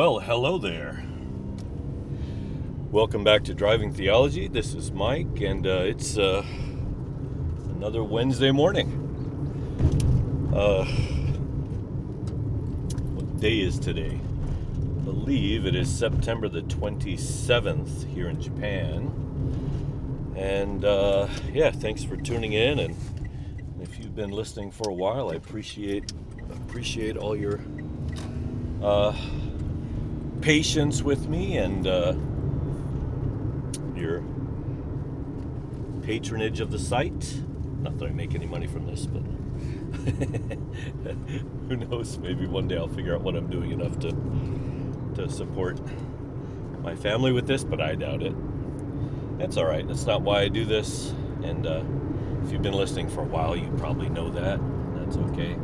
Well, hello there. Welcome back to Driving Theology. This is Mike, and uh, it's uh, another Wednesday morning. Uh, what day is today? I believe it is September the 27th here in Japan. And uh, yeah, thanks for tuning in. And if you've been listening for a while, I appreciate appreciate all your uh, patience with me and uh, your patronage of the site. Not that I make any money from this, but who knows? Maybe one day I'll figure out what I'm doing enough to to support my family with this, but I doubt it. That's all right. That's not why I do this. And uh, if you've been listening for a while, you probably know that. That's okay.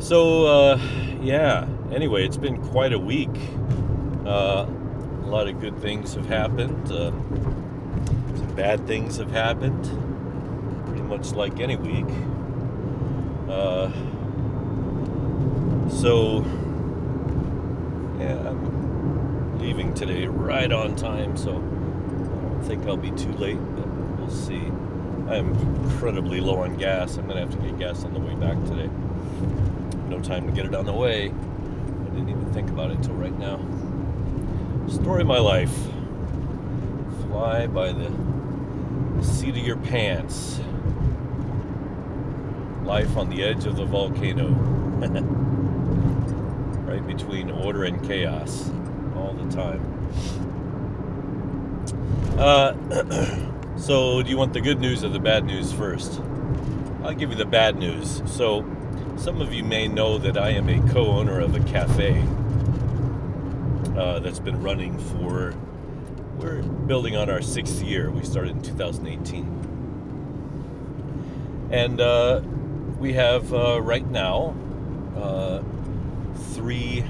So, uh, yeah. Anyway, it's been quite a week. Uh, a lot of good things have happened. Uh, some bad things have happened. Pretty much like any week. Uh, so, yeah, I'm leaving today right on time, so I don't think I'll be too late, but we'll see. I'm incredibly low on gas. I'm going to have to get gas on the way back today. Time to get it on the way. I didn't even think about it till right now. Story of my life. Fly by the seat of your pants. Life on the edge of the volcano. right between order and chaos. All the time. Uh, so, do you want the good news or the bad news first? I'll give you the bad news. So, some of you may know that I am a co owner of a cafe uh, that's been running for, we're building on our sixth year. We started in 2018. And uh, we have uh, right now uh, three,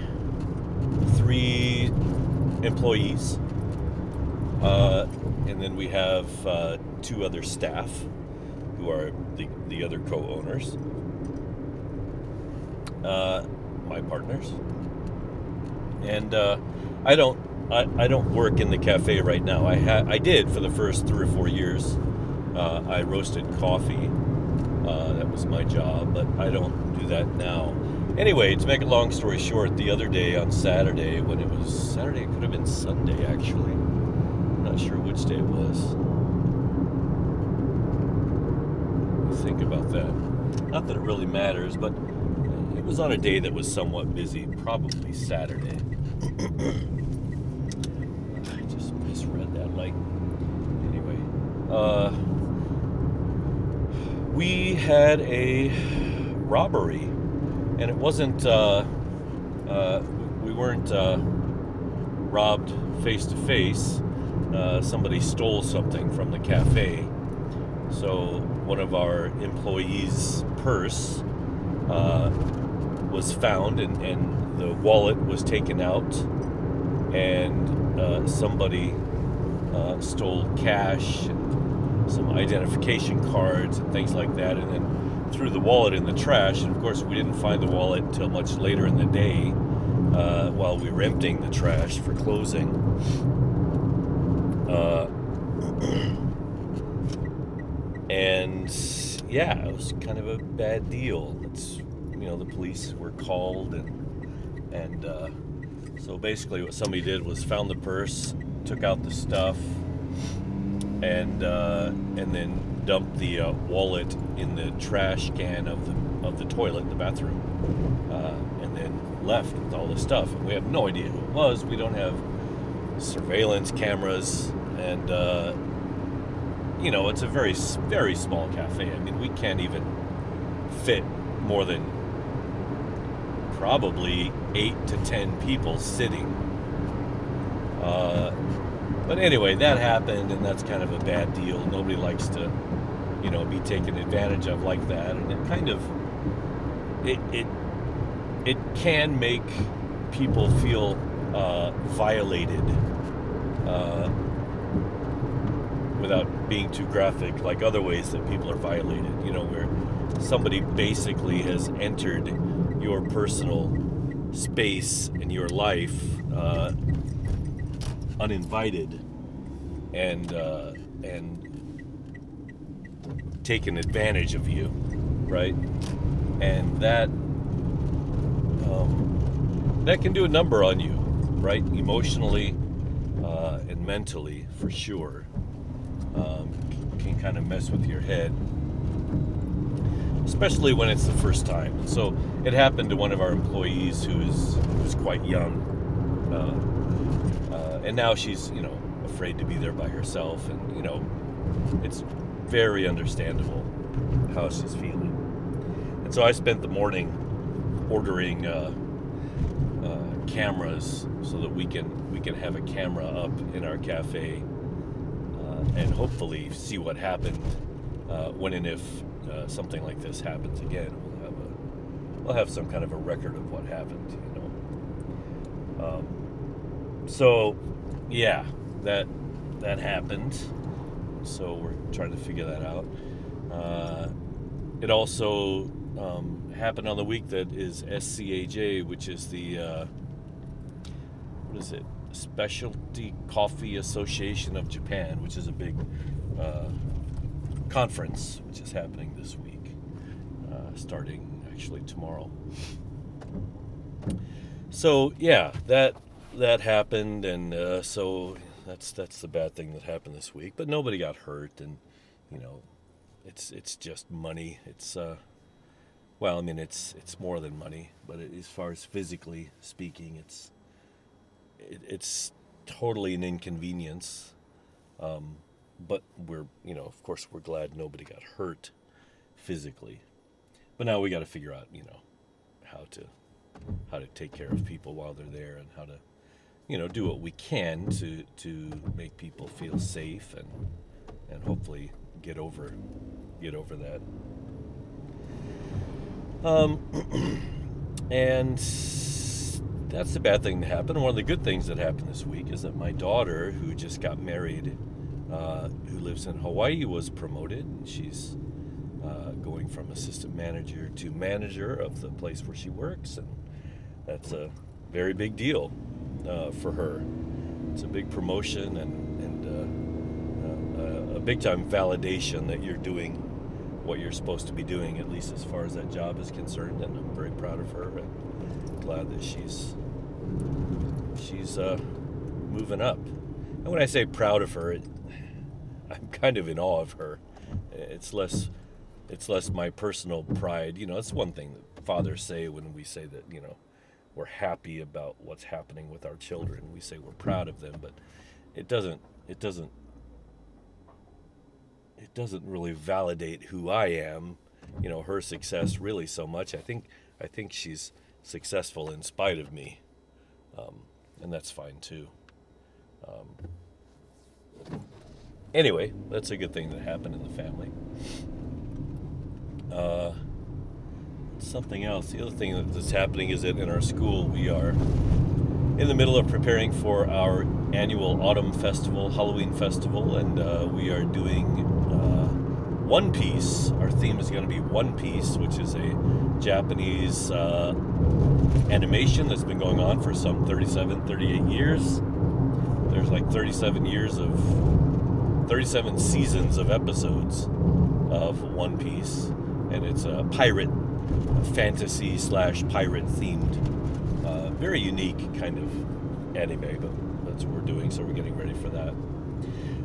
three employees. Uh, and then we have uh, two other staff who are the, the other co owners, my partners. And I don't I, I don't work in the cafe right now. I had I did for the first three or four years. Uh, I roasted coffee. Uh, that was my job, but I don't do that now. Anyway, to make a long story short, the other day on Saturday, when it was Saturday, it could have been Sunday actually. I'm not sure which day it was. Think about that. Not that it really matters, but was on a day that was somewhat busy, probably Saturday. I just misread that light. Anyway, uh, we had a robbery, and it wasn't. Uh, uh, we weren't uh, robbed face to face. Somebody stole something from the cafe. So one of our employees' purse uh, was found, and, and the wallet was taken out, and uh, somebody uh, stole cash, and some identification cards, and things like that, and then threw the wallet in the trash. And of course, we didn't find the wallet until much later in the day uh, while we were emptying the trash for closing. Uh, and yeah, it was kind of a bad deal. It's you know the police were called and and uh, so basically what somebody did was found the purse, took out the stuff, and uh, and then dumped the uh, wallet in the trash can of the of the toilet, the bathroom, uh, and then left with all the stuff. We have no idea who it was. We don't have surveillance cameras, and uh, you know it's a very very small cafe. I mean we can't even fit more than probably eight to ten people sitting. Uh, but anyway, that happened, and that's kind of a bad deal. Nobody likes to, you know, be taken advantage of like that, and it kind of it it it can make people feel uh, violated. Uh, without being too graphic, like other ways that people are violated, you know, where somebody basically has entered your personal space in your life uh, uninvited and uh, and taken advantage of you, right? And that um, that can do a number on you, right? Emotionally uh, and mentally, for sure. Um, can kind of mess with your head, especially when it's the first time. So it happened to one of our employees who is who's quite young, uh, uh, and now she's you know afraid to be there by herself, and you know it's very understandable how she's feeling. And so I spent the morning ordering uh, uh, cameras so that we can we can have a camera up in our cafe uh, and hopefully see what happened uh, when and if uh, something like this happens again. We'll have a we'll have some kind of a record of what happened, you know. Um, so yeah, that that happened. So we're trying to figure that out. Uh, it also um, happened on the week that is SCAJ, which is the uh, what is it? Specialty Coffee Association of Japan, which is a big uh, conference, which is happening this week, uh, starting actually tomorrow. So yeah, that that happened, and uh, so that's that's the bad thing that happened this week. But nobody got hurt, and you know, it's it's just money. It's uh, well, I mean, it's it's more than money, but it, as far as physically speaking, it's it, it's totally an inconvenience. Um, but we're you know, of course, we're glad nobody got hurt physically. But now we got to figure out you know how to how to take care of people while they're there and how to you know do what we can to to make people feel safe and and hopefully get over get over that um, and that's the bad thing that happened. One of the good things that happened this week is that my daughter, who just got married, uh, who lives in Hawaii, was promoted. She's uh, going from assistant manager to manager of the place where she works, and that's a very big deal uh, for her. It's a big promotion and, and uh, uh, a big time validation that you're doing what you're supposed to be doing, at least as far as that job is concerned. And I'm very proud of her and glad that she's she's moving up. And when I say proud of her, it, I'm kind of in awe of her. It's less it's less my personal pride. You know, it's one thing that fathers say when we say that you know we're happy about what's happening with our children. We say we're proud of them, but it doesn't it doesn't it doesn't really validate who I am, you know, her success really so much. I think I think she's successful in spite of me, um, and that's fine too. Um, anyway, that's a good thing that happened in the family. Uh, something else. The other thing that's happening is that in our school we are in the middle of preparing for our annual autumn festival, Halloween festival, and uh, we are doing uh, One Piece. Our theme is going to be One Piece, which is a Japanese uh, animation that's been going on for some 37, 38 years. There's like 37 years of 37 seasons of episodes of One Piece, and it's a pirate fantasy slash pirate themed very unique kind of anime, but that's what we're doing, so we're getting ready for that.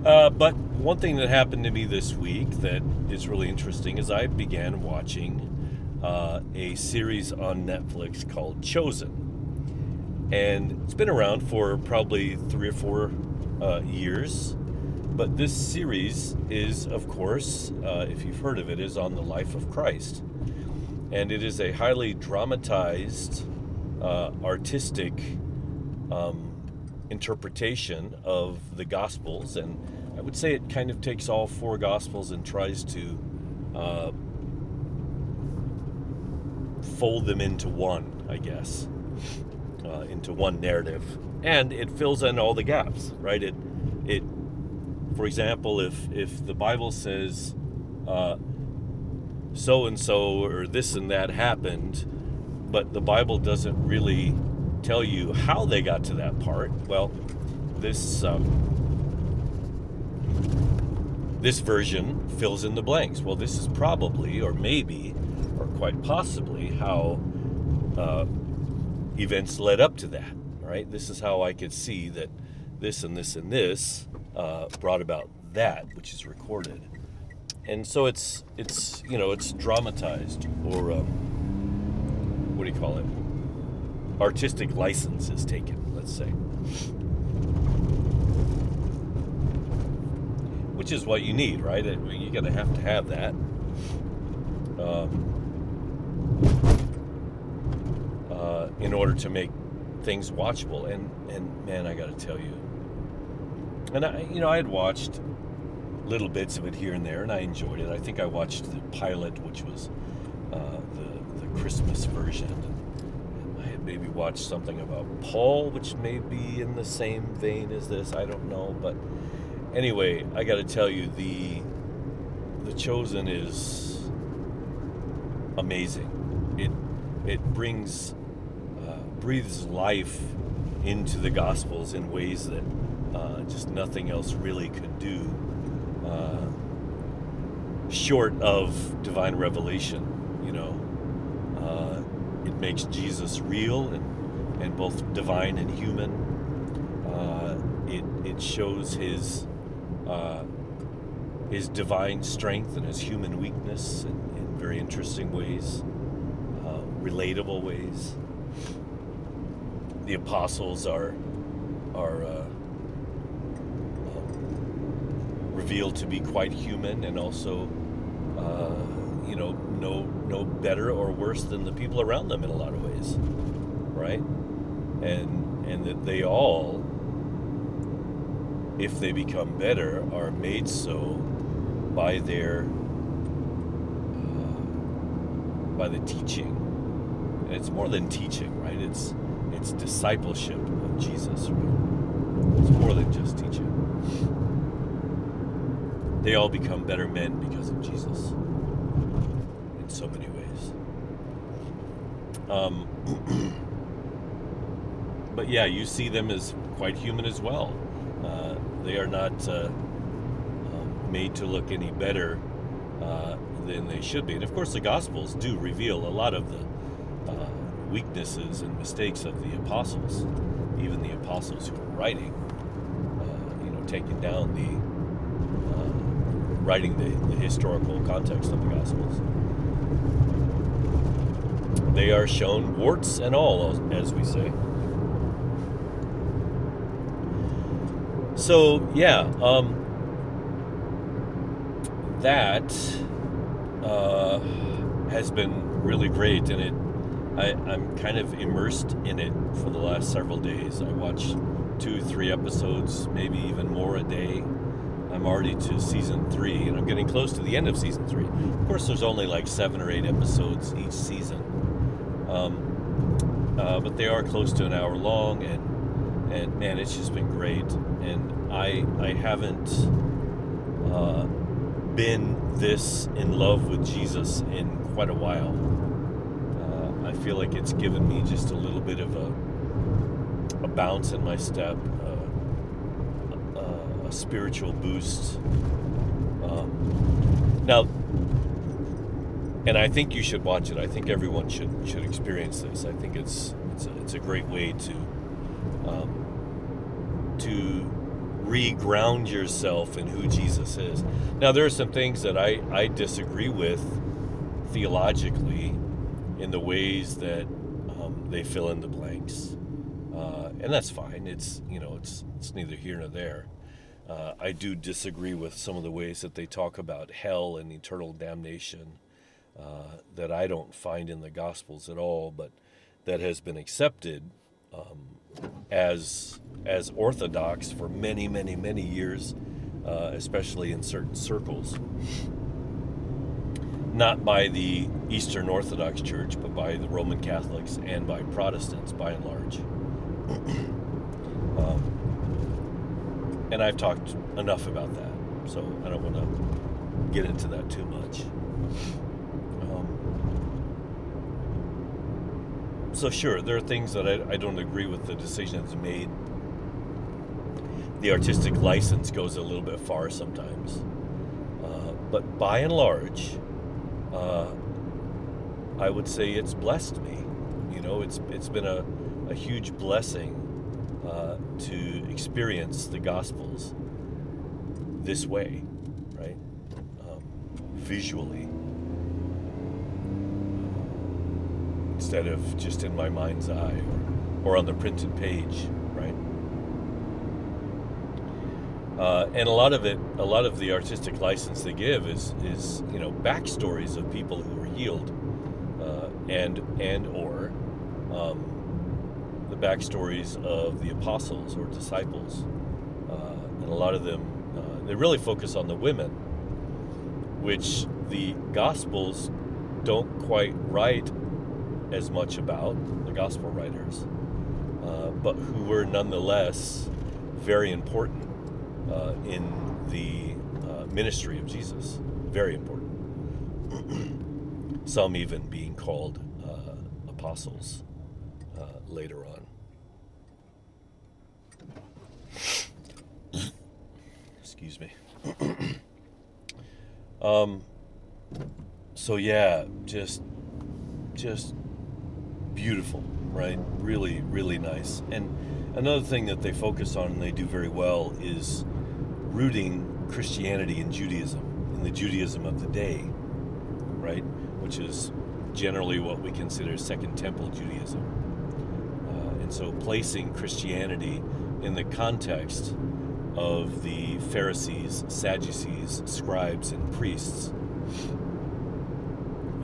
Uh, but one thing that happened to me this week that is really interesting is I began watching uh, a series on Netflix called Chosen. And it's been around for probably three or four uh, years. But this series is, of course, uh, if you've heard of it, is on the life of Christ. And it is a highly dramatized uh, artistic um, interpretation of the Gospels, and I would say it kind of takes all four Gospels and tries to uh, fold them into one, I guess, uh, into one narrative, and it fills in all the gaps, right? It, it, for example, if if the Bible says so and so or this and that happened but the Bible doesn't really tell you how they got to that part. Well, this um, this version fills in the blanks. Well, this is probably, or maybe, or quite possibly how uh, events led up to that. Right? This is how I could see that this and this and this uh, brought about that, which is recorded. And so it's it's you know it's dramatized or um, what do you call it? Artistic license is taken. Let's say. Which is what you need, right? You gotta have to have that. Um, in order to make things watchable. And and man, I got to tell you, and I you know I had watched little bits of it here and there, and I enjoyed it. I think I watched the pilot, which was uh, the the Christmas version. And I had maybe watched something about Paul, which may be in the same vein as this. I don't know, but anyway, I got to tell you the the Chosen is amazing. It it brings breathes life into the Gospels in ways that uh, just nothing else really could do, uh, short of divine revelation. You know, uh, it makes Jesus real and, and both divine and human. Uh, it it shows his uh, his divine strength and his human weakness in, in very interesting ways, uh, relatable ways the apostles are are uh, um, revealed to be quite human and also uh, you know no no better or worse than the people around them in a lot of ways right? And and that they all if they become better are made so by their uh, by the teaching. And it's more than teaching right? It's it's discipleship of Jesus. Right? It's more than just teaching. They all become better men because of Jesus in so many ways. Um, but yeah, you see them as quite human as well. Uh, they are not uh, um, made to look any better uh, than they should be. And of course, the Gospels do reveal a lot of the uh, weaknesses and mistakes of the apostles, even the apostles who were writing, uh, you know, taking down the, uh, writing the, the historical context of the Gospels. They are shown warts and all, as we say. So, yeah, um, that uh, has been really great, and it I, I'm kind of immersed in it for the last several days. I watch two, three episodes, maybe even more a day. I'm already to season three, and I'm getting close to the end of season three. Of course, there's only like seven or eight episodes each season, um, uh, but they are close to an hour long, and and man, it's just been great. And I I haven't uh, been this in love with Jesus in quite a while feel like it's given me just a little bit of a, a bounce in my step, uh, a, a, spiritual boost. Um, now, and I think you should watch it. I think everyone should should experience this. I think it's it's a, it's a great way to um, to reground yourself in who Jesus is. Now, there are some things that I I disagree with theologically in the ways that um, they fill in the blanks, uh, and that's fine. It's you know it's it's neither here nor there. Uh, I do disagree with some of the ways that they talk about hell and eternal damnation uh, that I don't find in the Gospels at all, but that has been accepted um, as as orthodox for many, many, many years, uh, especially in certain circles not by the Eastern Orthodox Church, but by the Roman Catholics and by Protestants by and large. um, and I've talked enough about that, so I don't want to get into that too much. Um, so sure, there are things that I, I don't agree with the decision that's made. The artistic license goes a little bit far sometimes, uh, but by and large, uh, I would say it's blessed me. You know, it's it's been a, a huge blessing uh, to experience the Gospels this way, right? Um, visually, instead of just in my mind's eye or, or on the printed page, right? Uh, and a lot of it, a lot of the artistic license they give is, is you know, backstories of people who were healed, uh, and and or um, the backstories of the apostles or disciples, uh, and a lot of them uh, they really focus on the women, which the Gospels don't quite write as much about the Gospel writers, uh, but who were nonetheless very important uh, in the uh, ministry of Jesus. Very important. Some even being called uh, apostles uh, later on. Excuse me. um, so yeah, just just beautiful, right? Really, really nice. And another thing that they focus on and they do very well is rooting Christianity in Judaism, in the Judaism of the day, right? Which is generally what we consider Second Temple Judaism. Uh, and so placing Christianity in the context of the Pharisees, Sadducees, scribes, and priests,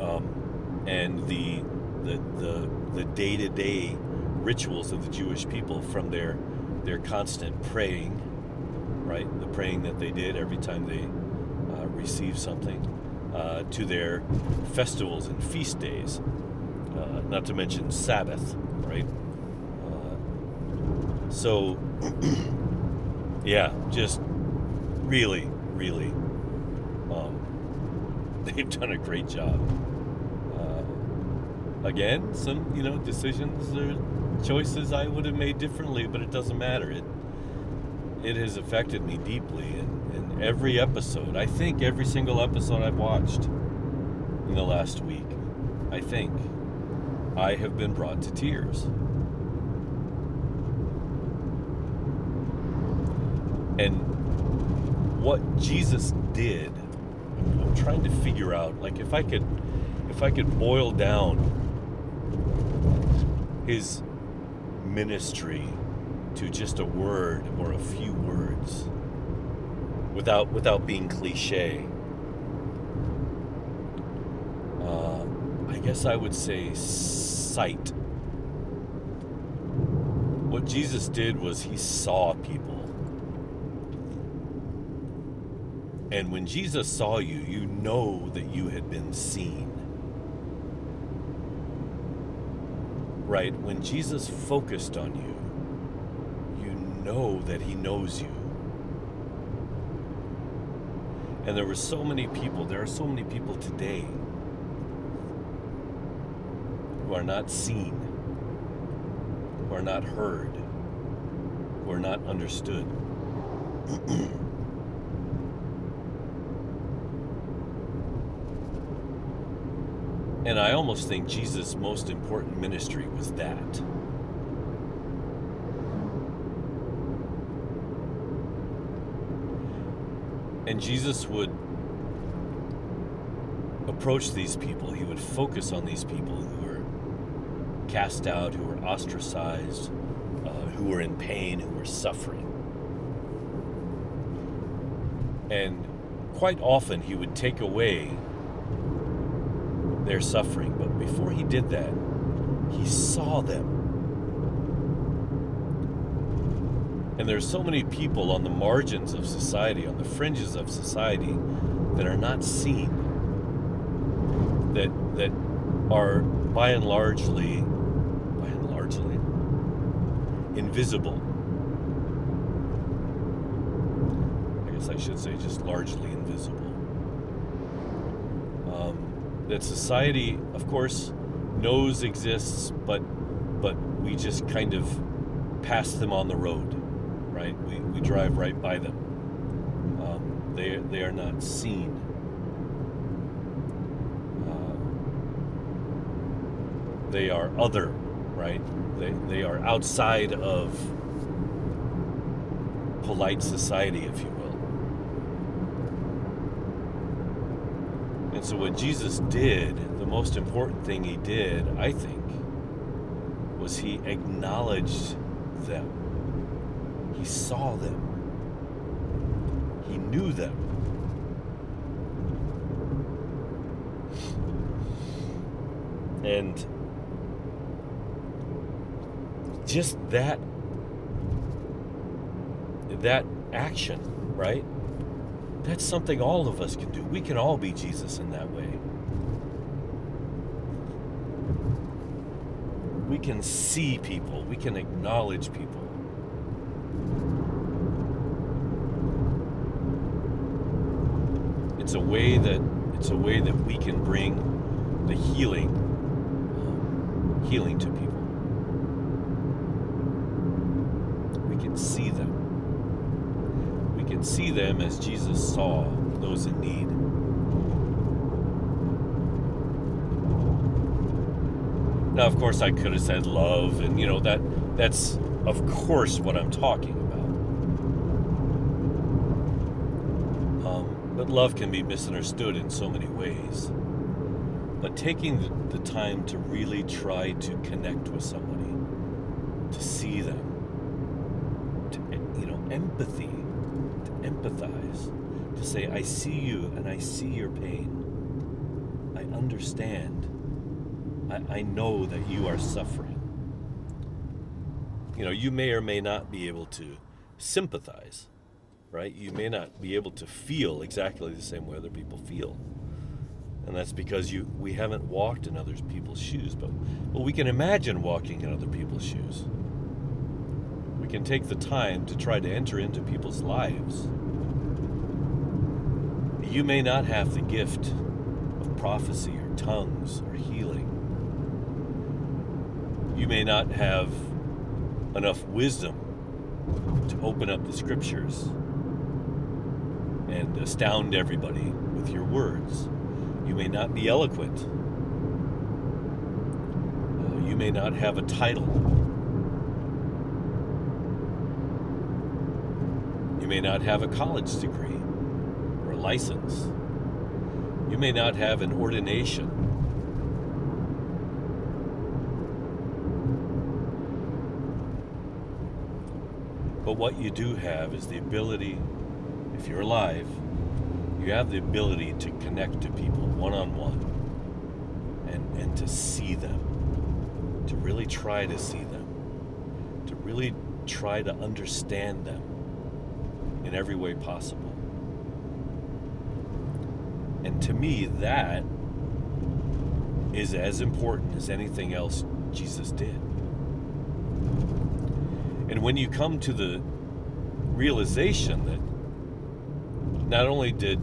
um, and the the day to day rituals of the Jewish people from their their constant praying, right? The praying that they did every time they uh, received something, uh, to their festivals and feast days, uh, not to mention Sabbath, right? Uh, so. yeah, just really, really, um, they've done a great job. Uh, again, some you know decisions or choices I would have made differently, but it doesn't matter. It it has affected me deeply, and, every episode, I think every single episode I've watched in the last week, I think I have been brought to tears. and what Jesus did, I'm trying to figure out like if I could if I could boil down his ministry to just a word or a few words without without being cliche. Uh, I guess I would say sight. What Jesus did was he saw people And when Jesus saw you, you know that you had been seen. Right? When Jesus focused on you, you know that he knows you. And there were so many people, there are so many people today who are not seen, who are not heard, who are not understood. And I almost think Jesus' most important ministry was that. And Jesus would approach these people, he would focus on these people who were cast out, who were ostracized, uh, who were in pain, who were suffering. And quite often he would take away their suffering. But before he did that, he saw them. And there's so many people on the margins of society, on the fringes of society, that are not seen, that that are by and largely, by and largely, invisible. I guess I should say just largely invisible. Um, that society, of course, knows exists, but but we just kind of pass them on the road, right? We, we drive right by them. Um, they they are not seen. Uh, they are other, right? They they are outside of polite society, if you will. And so, what Jesus did, the most important thing he did, I think, was he acknowledged them. He saw them. He knew them. And just that that action, right? That's something all of us can do. We can all be Jesus in that way. We can see people, we can acknowledge people. It's a way that it's a way that we can bring the healing healing to people. We can see them We can see them as Jesus saw those in need. Now, of course, I could have said love, and you know that that's of course what I'm talking about. Um, but love can be misunderstood in so many ways. But taking the, time to really try to connect with somebody, to see them, to you know, empathy to empathize, to say, I see you and I see your pain. I understand. I, I know that you are suffering. You know, you may or may not be able to sympathize, right? You may not be able to feel exactly the same way other people feel. And that's because you we haven't walked in other people's shoes, but but we can imagine walking in other people's shoes We can take the time to try to enter into people's lives. You may not have the gift of prophecy or tongues or healing. You may not have enough wisdom to open up the scriptures and astound everybody with your words. You may not be eloquent. Uh, you may not have a title You may not have a college degree or a license. You may not have an ordination. But what you do have is the ability, if you're alive, you have the ability to connect to people one on one and, and to see them, to really try to see them, to really try to understand them in every way possible. And to me, that is as important as anything else Jesus did. And when you come to the realization that not only did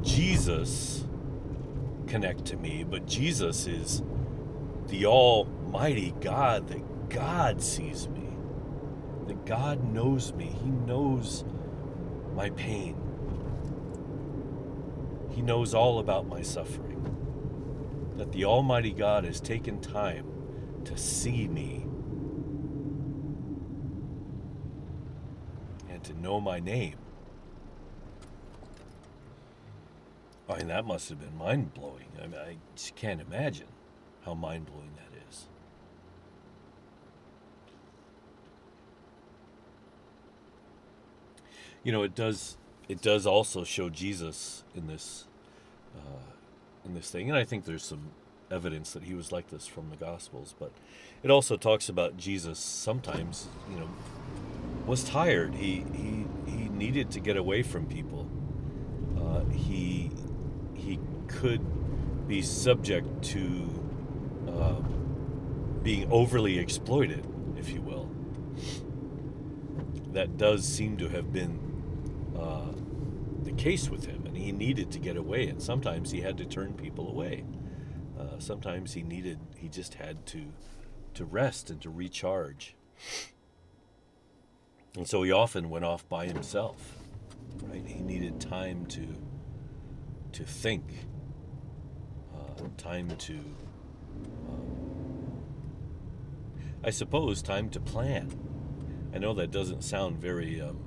Jesus connect to me, but Jesus is the Almighty God, that God sees me, that God knows me. He knows my pain. He knows all about my suffering. That the Almighty God has taken time to see me and to know my name. I mean, that must have been mind blowing. I mean, I just can't imagine how mind blowing that is. you know, it does it does also show Jesus in this uh, in this thing, and I think there's some evidence that he was like this from the Gospels. But it also talks about Jesus sometimes, you know, was tired. He he he needed to get away from people. Uh, he he could be subject to uh, being overly exploited, if you will. That does seem to have been uh, the case with him, and he needed to get away. And sometimes he had to turn people away. Uh, sometimes he needed he just had to to rest and to recharge. And so he often went off by himself. Right? He needed time to to think, uh, time to, um, I suppose, time to plan. I know that doesn't sound very um,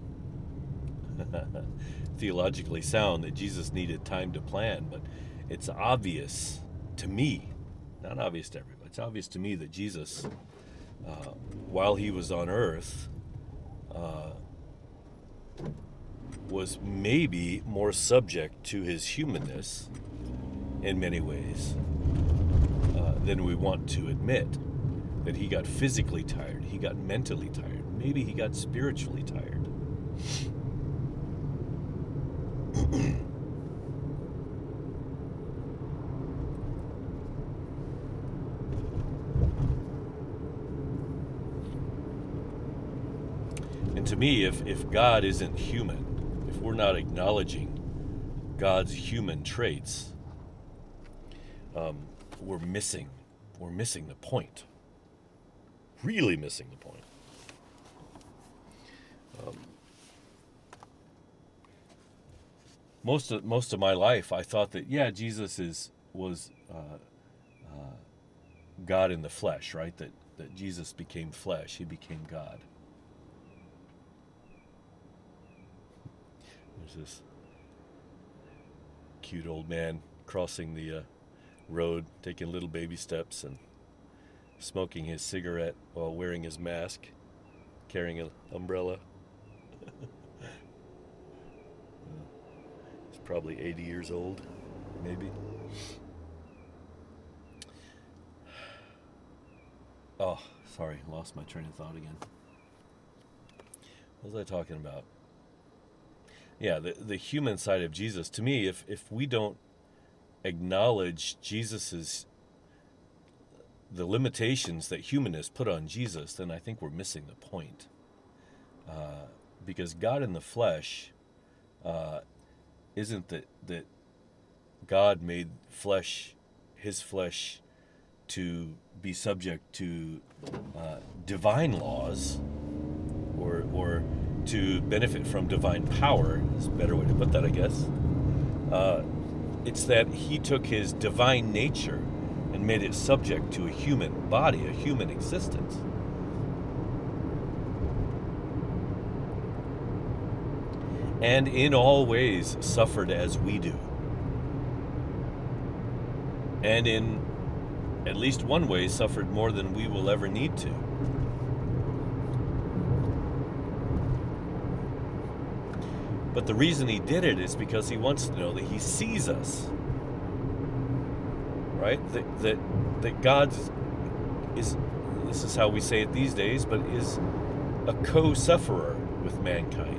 theologically sound that Jesus needed time to plan, but it's obvious to me, not obvious to everybody, it's obvious to me that Jesus, uh, while he was on earth, uh, was maybe more subject to his humanness in many ways uh, than we want to admit. That he got physically tired, he got mentally tired, maybe he got spiritually tired. and to me, if, if God isn't human, we're not acknowledging God's human traits, um, we're missing we're missing the point. Really missing the point. Um, most of most of my life, I thought that yeah, Jesus is was uh, uh, God in the flesh, right? That that Jesus became flesh. He became God. There's this cute old man crossing the uh, road, taking little baby steps and smoking his cigarette while wearing his mask, carrying an umbrella. He's probably 80 years old, maybe. Oh, sorry, lost my train of thought again. What was I talking about? Yeah, the, the human side of Jesus, to me, if, if we don't acknowledge Jesus's the limitations that humanists put on Jesus, then I think we're missing the point. Uh, because God in the flesh uh, isn't that that God made flesh, His flesh, to be subject to uh, divine laws, or or to benefit from divine power is a better way to put that, I guess. Uh, it's that he took his divine nature and made it subject to a human body, a human existence. And in all ways suffered as we do. And in at least one way suffered more than we will ever need to. But the reason he did it is because he wants to know that he sees us. Right? That that that God is this is how we say it these days, but is a co-sufferer with mankind.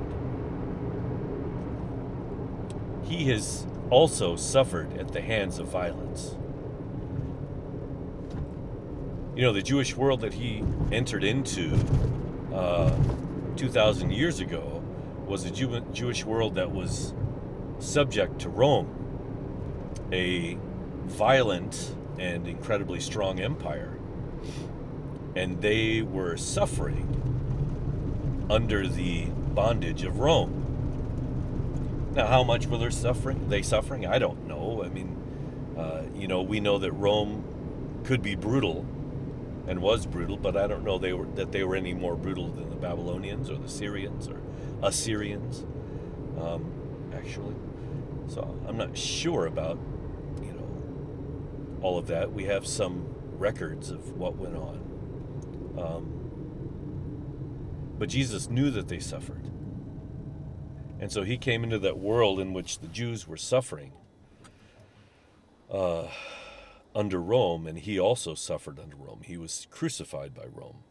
He has also suffered at the hands of violence. You know, the Jewish world that he entered into uh, 2,000 years ago was a Jew- Jewish world that was subject to Rome, a violent and incredibly strong empire. And they were suffering under the bondage of Rome. Now, how much were they suffering? They suffering? I don't know. I mean, uh, you know, we know that Rome could be brutal and was brutal, but I don't know they were that they were any more brutal than the Babylonians or the Syrians or Assyrians, um, actually. So I'm not sure about, you know, all of that. We have some records of what went on. Um, but Jesus knew that they suffered. And so he came into that world in which the Jews were suffering uh, under Rome, and he also suffered under Rome. He was crucified by Rome.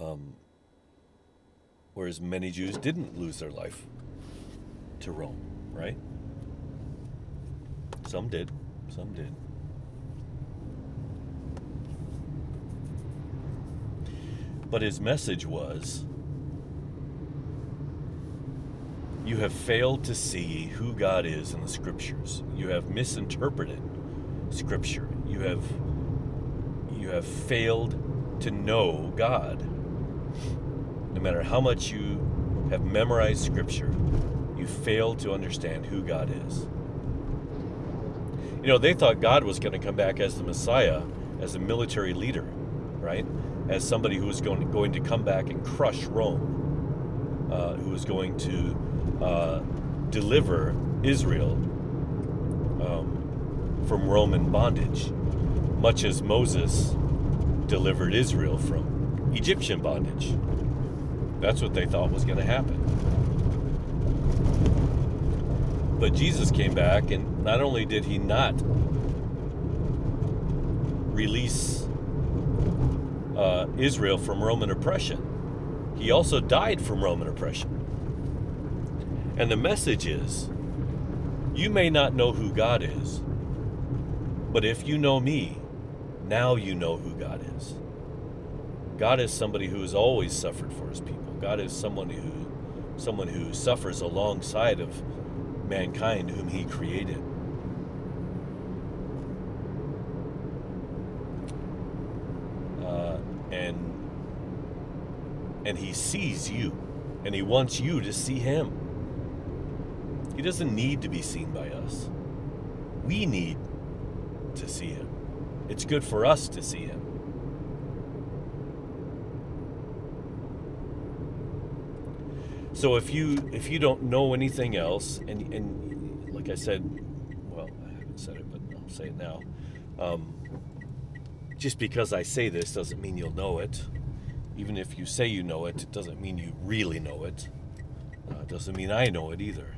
Um, whereas many Jews didn't lose their life to Rome, right? Some did, some did. But his message was You have failed to see who God is in the scriptures. You have misinterpreted scripture. you have you have failed to know God. No matter how much you have memorized scripture, you fail to understand who God is. You know, they thought God was going to come back as the Messiah, as a military leader, right? As somebody who was going to, going to come back and crush Rome, uh, who was going to uh, deliver Israel um, from Roman bondage, much as Moses delivered Israel from Egyptian bondage. That's what they thought was going to happen. But Jesus came back, and not only did he not release uh, Israel from Roman oppression, he also died from Roman oppression. And the message is you may not know who God is, but if you know me, now you know who God is. God is somebody who has always suffered for his people. God is someone who someone who suffers alongside of mankind whom he created. Uh, and and he sees you and he wants you to see him. He doesn't need to be seen by us. We need to see him. It's good for us to see him. So if you if you don't know anything else, and and like I said, well, I haven't said it, but I'll say it now. Um, just because I say this doesn't mean you'll know it. Even if you say you know it, it doesn't mean you really know it. Uh, doesn't mean I know it either.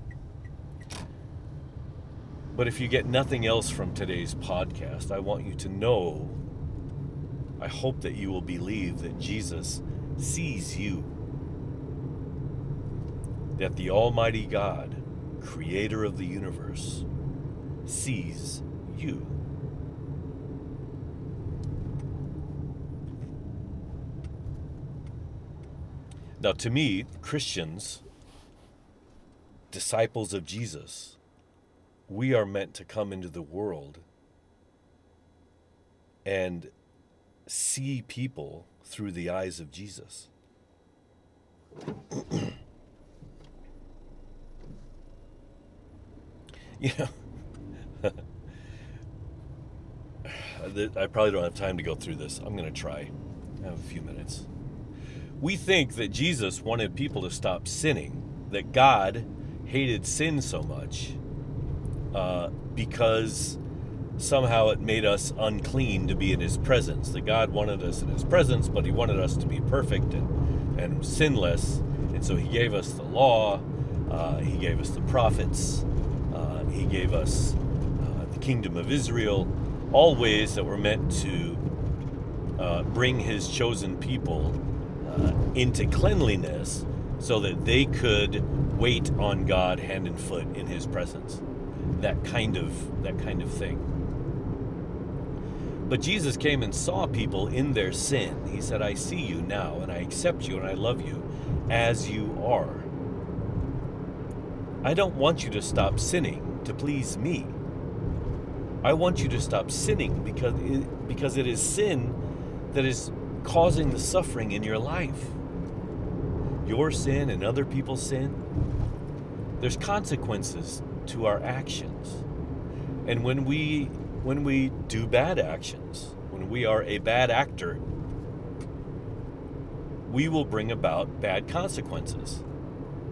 But if you get nothing else from today's podcast, I want you to know, I hope that you will believe that Jesus sees you. That the Almighty God, creator of the universe, sees you. Now, to me, Christians, disciples of Jesus, we are meant to come into the world and see people through the eyes of Jesus. you know, I probably don't have time to go through this. I'm going to try. I have a few minutes. We think that Jesus wanted people to stop sinning, that God hated sin so much uh, because somehow it made us unclean to be in his presence. That God wanted us in his presence, but he wanted us to be perfect and, and sinless. And so he gave us the law, uh, he gave us the prophets, he gave us uh, the kingdom of Israel, all ways that were meant to uh, bring his chosen people uh, into cleanliness so that they could wait on God hand and foot in his presence that kind of that kind of thing. But Jesus came and saw people in their sin. He said, "I see you now and I accept you and I love you as you are. I don't want you to stop sinning to please me. I want you to stop sinning because it, because it is sin that is causing the suffering in your life. Your sin and other people's sin. There's consequences to our actions. And when we when we do bad actions, when we are a bad actor, we will bring about bad consequences.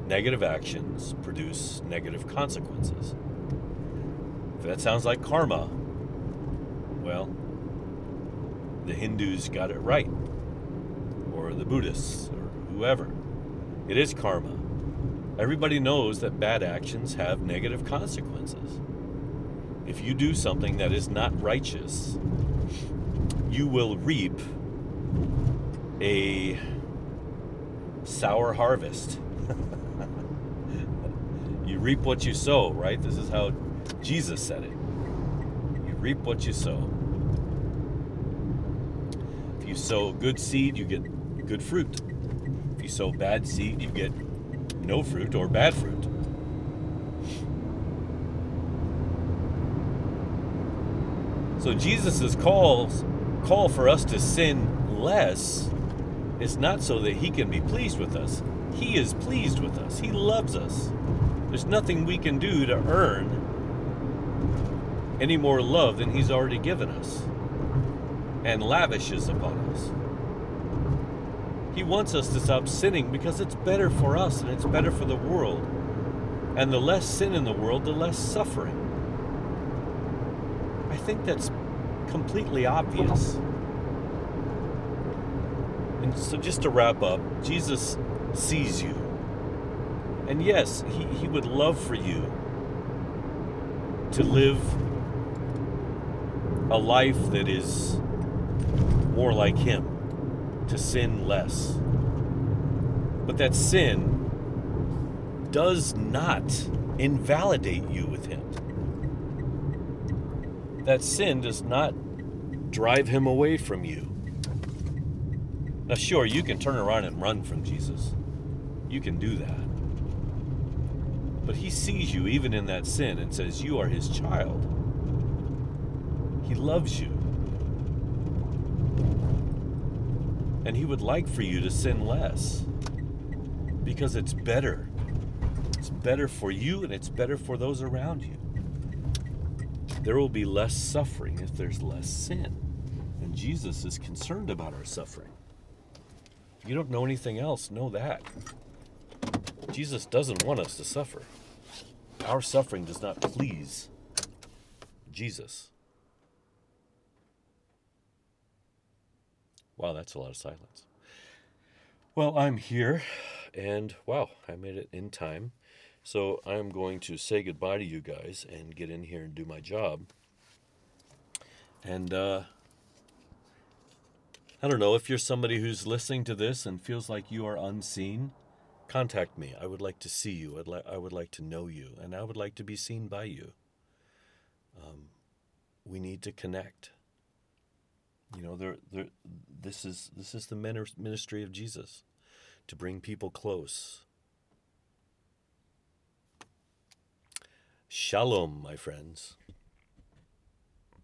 Negative actions produce negative consequences. That sounds like karma, well, the Hindus got it right, or the Buddhists, or whoever. It is karma. Everybody knows that bad actions have negative consequences. If you do something that is not righteous, you will reap a sour harvest. you reap what you sow, right? This is how Jesus said it. You reap what you sow. If you sow good seed, you get good fruit. If you sow bad seed, you get no fruit or bad fruit. So Jesus' calls call for us to sin less is not so that he can be pleased with us. He is pleased with us. He loves us. There's nothing we can do to earn any more love than he's already given us and lavishes upon us. He wants us to stop sinning because it's better for us and it's better for the world. And the less sin in the world, the less suffering. I think that's completely obvious. And so, just to wrap up, Jesus sees you. And yes, he, he would love for you to live a life that is more like Him, to sin less. But that sin does not invalidate you with Him. That sin does not drive Him away from you. Now, sure, you can turn around and run from Jesus. You can do that. But He sees you even in that sin and says, You are His child. He loves you. And He would like for you to sin less because it's better. It's better for you and it's better for those around you. There will be less suffering if there's less sin. And Jesus is concerned about our suffering. If you don't know anything else, know that. Jesus doesn't want us to suffer. Our suffering does not please Jesus. Wow, that's a lot of silence. Well, I'm here, and wow, I made it in time. So I'm going to say goodbye to you guys and get in here and do my job. And uh, I don't know if you're somebody who's listening to this and feels like you are unseen. Contact me. I would like to see you. I'd li- I would like to know you, and I would like to be seen by you. Um, we need to connect. You know, there, there, this is this is the ministry of Jesus, to bring people close. Shalom, my friends.